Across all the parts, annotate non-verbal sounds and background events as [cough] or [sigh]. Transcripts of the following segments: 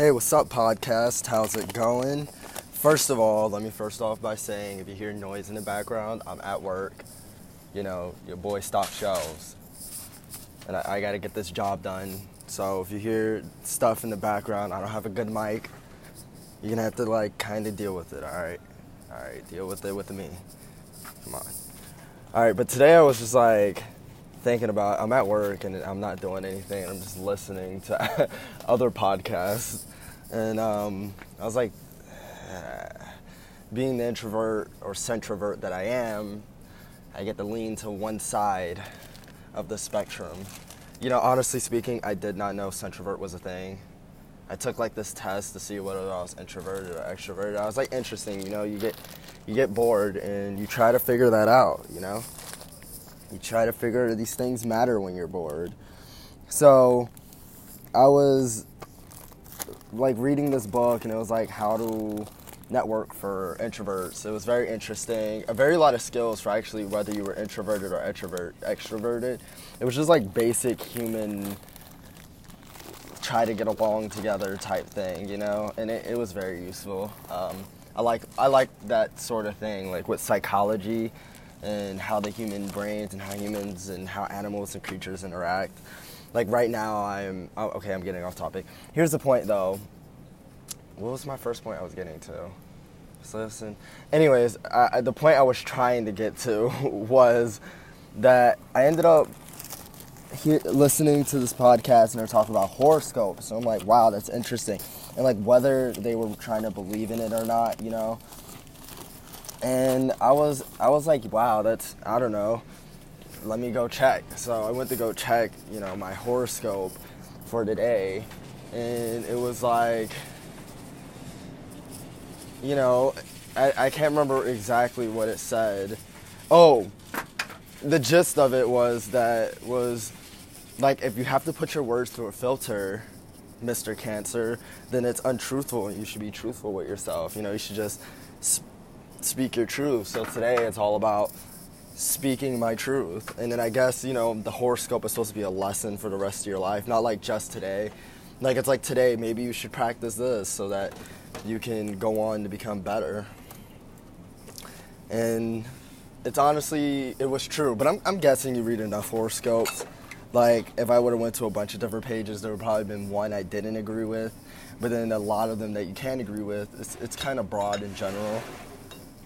Hey, what's up, podcast? How's it going? First of all, let me first off by saying if you hear noise in the background, I'm at work. You know, your boy stocked shelves. And I, I gotta get this job done. So if you hear stuff in the background, I don't have a good mic. You're gonna have to, like, kind of deal with it, alright? Alright, deal with it with me. Come on. Alright, but today I was just like, thinking about I'm at work and I'm not doing anything. I'm just listening to [laughs] other podcasts, and um, I was like, [sighs] being the introvert or centrovert that I am, I get to lean to one side of the spectrum. You know, honestly speaking, I did not know centrovert was a thing. I took like this test to see whether I was introverted or extroverted. I was like, interesting. You know, you get you get bored and you try to figure that out. You know you try to figure out these things matter when you're bored. So I was like reading this book and it was like how to network for introverts. It was very interesting. A very lot of skills for actually whether you were introverted or extrovert extroverted. It was just like basic human try to get along together type thing, you know, and it, it was very useful. Um, I like I like that sort of thing, like with psychology and how the human brains and how humans and how animals and creatures interact. Like right now, I'm oh, okay. I'm getting off topic. Here's the point, though. What was my first point I was getting to? Just listen. Anyways, I, the point I was trying to get to [laughs] was that I ended up here listening to this podcast and they're talking about horoscopes. So I'm like, wow, that's interesting. And like whether they were trying to believe in it or not, you know, and I was I was like, wow, that's I don't know. Let me go check. So I went to go check, you know, my horoscope for today, and it was like, you know, I, I can't remember exactly what it said. Oh, the gist of it was that was like if you have to put your words through a filter, Mr. Cancer, then it's untruthful and you should be truthful with yourself. You know, you should just speak your truth. So today it's all about speaking my truth. And then I guess, you know, the horoscope is supposed to be a lesson for the rest of your life, not like just today. Like it's like today, maybe you should practice this so that you can go on to become better. And it's honestly, it was true. But I'm, I'm guessing you read enough horoscopes. Like if I would have went to a bunch of different pages, there would probably been one I didn't agree with. But then a lot of them that you can agree with, it's, it's kind of broad in general.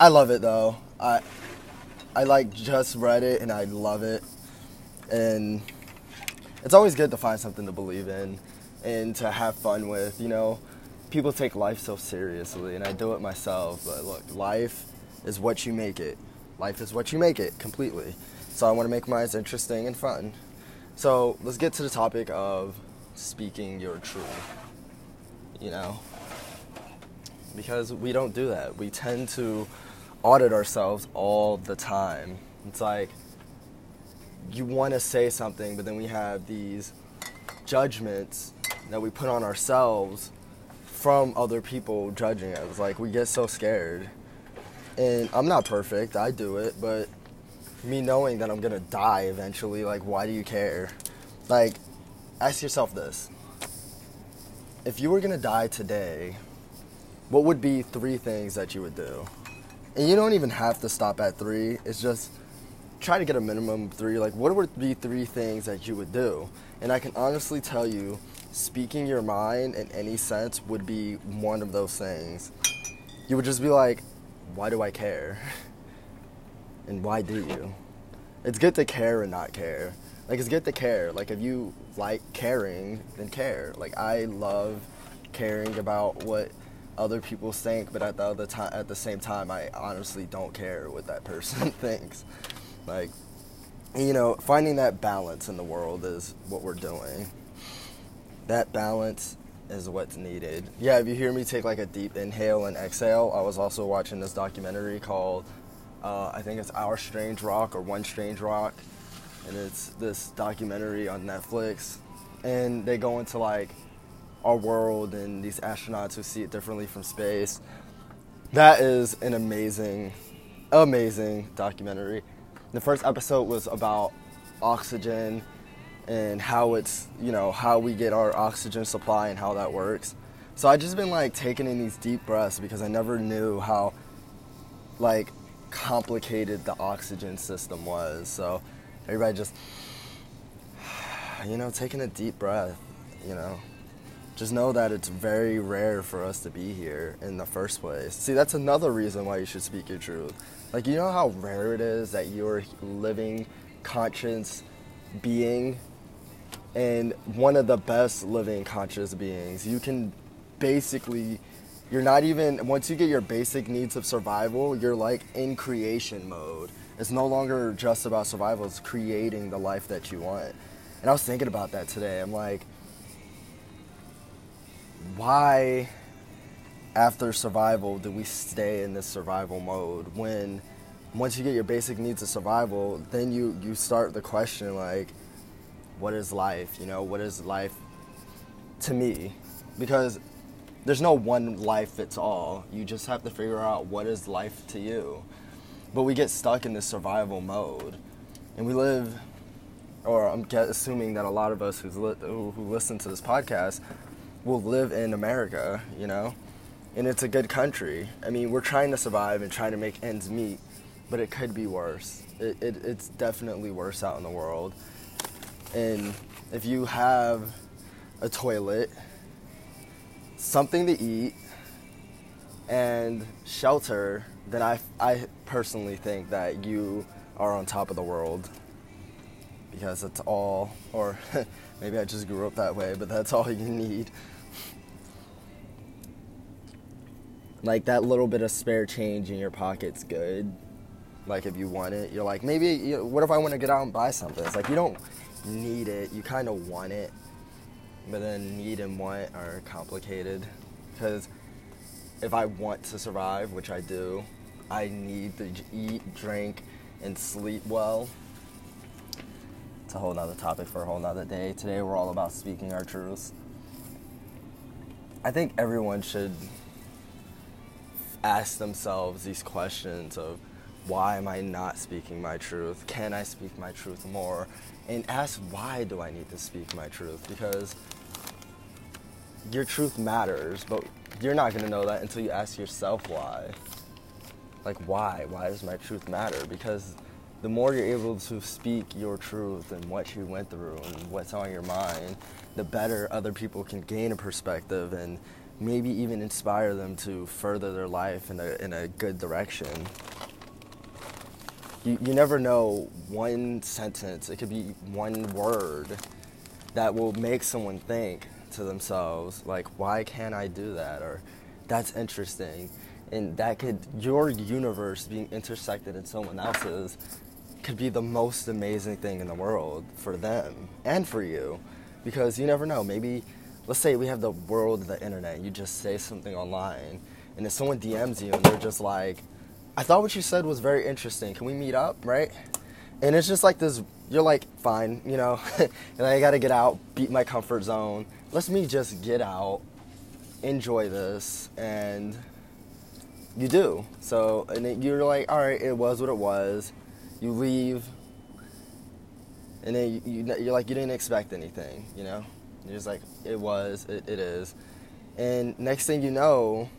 I love it though. I I like just read it and I love it. And it's always good to find something to believe in and to have fun with, you know. People take life so seriously and I do it myself, but look, life is what you make it. Life is what you make it completely. So I want to make mine as interesting and fun. So let's get to the topic of speaking your truth. You know, because we don't do that. We tend to audit ourselves all the time. It's like you want to say something, but then we have these judgments that we put on ourselves from other people judging us. Like we get so scared. And I'm not perfect, I do it, but me knowing that I'm gonna die eventually, like, why do you care? Like, ask yourself this if you were gonna die today, what would be three things that you would do? And you don't even have to stop at three. It's just try to get a minimum of three. Like, what would be three things that you would do? And I can honestly tell you, speaking your mind in any sense would be one of those things. You would just be like, why do I care? [laughs] and why do you? It's good to care and not care. Like, it's good to care. Like, if you like caring, then care. Like, I love caring about what other people think, but at the other time, at the same time, I honestly don't care what that [laughs] person thinks. Like, you know, finding that balance in the world is what we're doing. That balance is what's needed. Yeah, if you hear me take like a deep inhale and exhale, I was also watching this documentary called, uh, I think it's Our Strange Rock or One Strange Rock, and it's this documentary on Netflix, and they go into like our world and these astronauts who see it differently from space. That is an amazing, amazing documentary. The first episode was about oxygen and how it's, you know, how we get our oxygen supply and how that works. So I just been like taking in these deep breaths because I never knew how like complicated the oxygen system was. So everybody just [sighs] you know, taking a deep breath, you know. Just know that it's very rare for us to be here in the first place. See, that's another reason why you should speak your truth. Like, you know how rare it is that you're living conscious being and one of the best living conscious beings. You can basically, you're not even, once you get your basic needs of survival, you're like in creation mode. It's no longer just about survival, it's creating the life that you want. And I was thinking about that today. I'm like, why, after survival, do we stay in this survival mode when once you get your basic needs of survival, then you, you start the question like, what is life? You know, what is life to me? Because there's no one life fits all. You just have to figure out what is life to you. But we get stuck in this survival mode, and we live, or I'm assuming that a lot of us who's li- who, who listen to this podcast will live in America, you know, and it's a good country. I mean, we're trying to survive and trying to make ends meet, but it could be worse. It, it, it's definitely worse out in the world. And if you have a toilet, something to eat, and shelter, then I, I personally think that you are on top of the world. Because it's all, or [laughs] maybe I just grew up that way, but that's all you need. Like that little bit of spare change in your pocket's good. Like if you want it, you're like, maybe, you know, what if I want to get out and buy something? It's like you don't need it, you kind of want it. But then need and want are complicated. Because if I want to survive, which I do, I need to eat, drink, and sleep well. It's a whole nother topic for a whole nother day. Today we're all about speaking our truths. I think everyone should ask themselves these questions of why am I not speaking my truth? Can I speak my truth more? And ask why do I need to speak my truth? Because your truth matters, but you're not going to know that until you ask yourself why. Like, why? Why does my truth matter? Because the more you're able to speak your truth and what you went through and what's on your mind, the better other people can gain a perspective and maybe even inspire them to further their life in a, in a good direction. You, you never know one sentence, it could be one word that will make someone think to themselves, like, why can't I do that? Or that's interesting. And that could, your universe being intersected in someone else's could be the most amazing thing in the world for them and for you. Because you never know. Maybe, let's say we have the world of the internet, you just say something online, and if someone DMs you and they're just like, I thought what you said was very interesting. Can we meet up, right? And it's just like this, you're like, fine, you know, [laughs] and I gotta get out, beat my comfort zone. Let me just get out, enjoy this, and you do. So, and it, you're like, all right, it was what it was. You leave, and then you, you, you're like, you didn't expect anything, you know? You're just like, it was, it, it is. And next thing you know,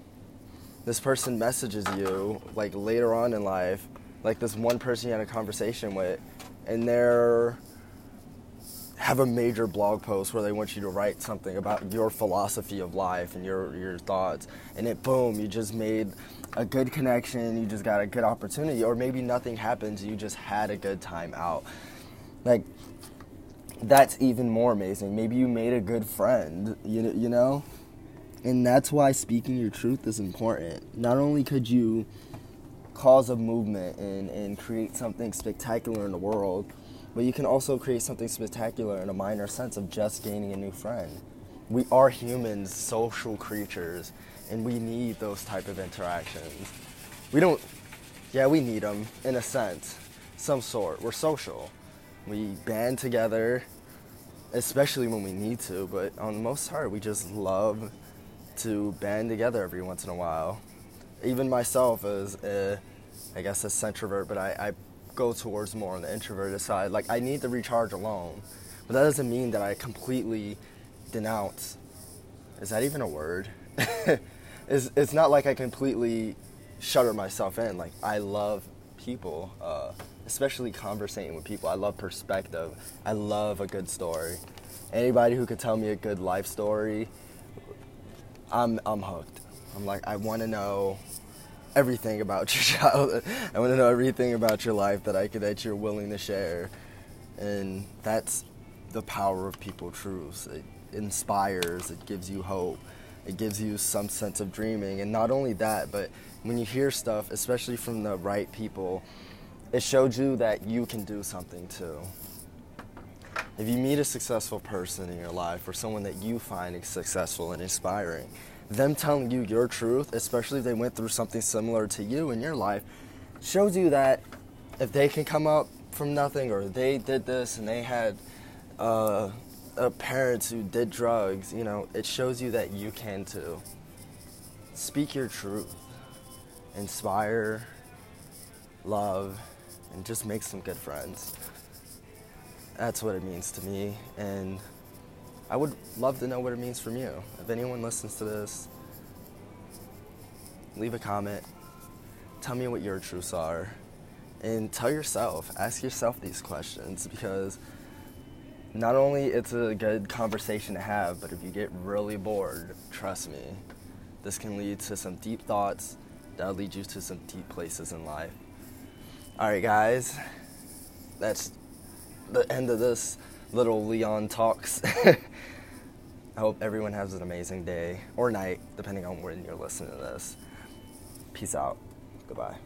this person messages you like later on in life, like this one person you had a conversation with, and they're have a major blog post where they want you to write something about your philosophy of life and your your thoughts, and it boom, you just made a good connection, you just got a good opportunity, or maybe nothing happens, you just had a good time out. Like that's even more amazing. Maybe you made a good friend, you you know? And that's why speaking your truth is important. Not only could you cause a movement and, and create something spectacular in the world, but you can also create something spectacular in a minor sense of just gaining a new friend. We are humans, social creatures, and we need those type of interactions. We don't, yeah, we need them in a sense, some sort. We're social. We band together, especially when we need to, but on the most part, we just love to band together every once in a while. Even myself as a, I guess a centrovert, but I, I go towards more on the introverted side. Like I need to recharge alone, but that doesn't mean that I completely denounce is that even a word? [laughs] it's, it's not like I completely shutter myself in. Like, I love people, uh, especially conversating with people. I love perspective. I love a good story. Anybody who could tell me a good life story, I'm, I'm hooked. I'm like, I want to know everything about your [laughs] childhood. I want to know everything about your life that I could, that you're willing to share. And that's the power of people truths. It inspires, it gives you hope, it gives you some sense of dreaming. And not only that, but when you hear stuff, especially from the right people, it showed you that you can do something too. If you meet a successful person in your life or someone that you find successful and inspiring, them telling you your truth, especially if they went through something similar to you in your life, shows you that if they can come up from nothing or they did this and they had uh, parents who did drugs, you know, it shows you that you can too. Speak your truth, inspire, love, and just make some good friends. That's what it means to me, and I would love to know what it means from you. If anyone listens to this, leave a comment. Tell me what your truths are. And tell yourself, ask yourself these questions because not only it's a good conversation to have, but if you get really bored, trust me, this can lead to some deep thoughts that'll lead you to some deep places in life. All right, guys, that's the end of this little Leon talks. [laughs] I hope everyone has an amazing day or night, depending on when you're listening to this. Peace out. Goodbye.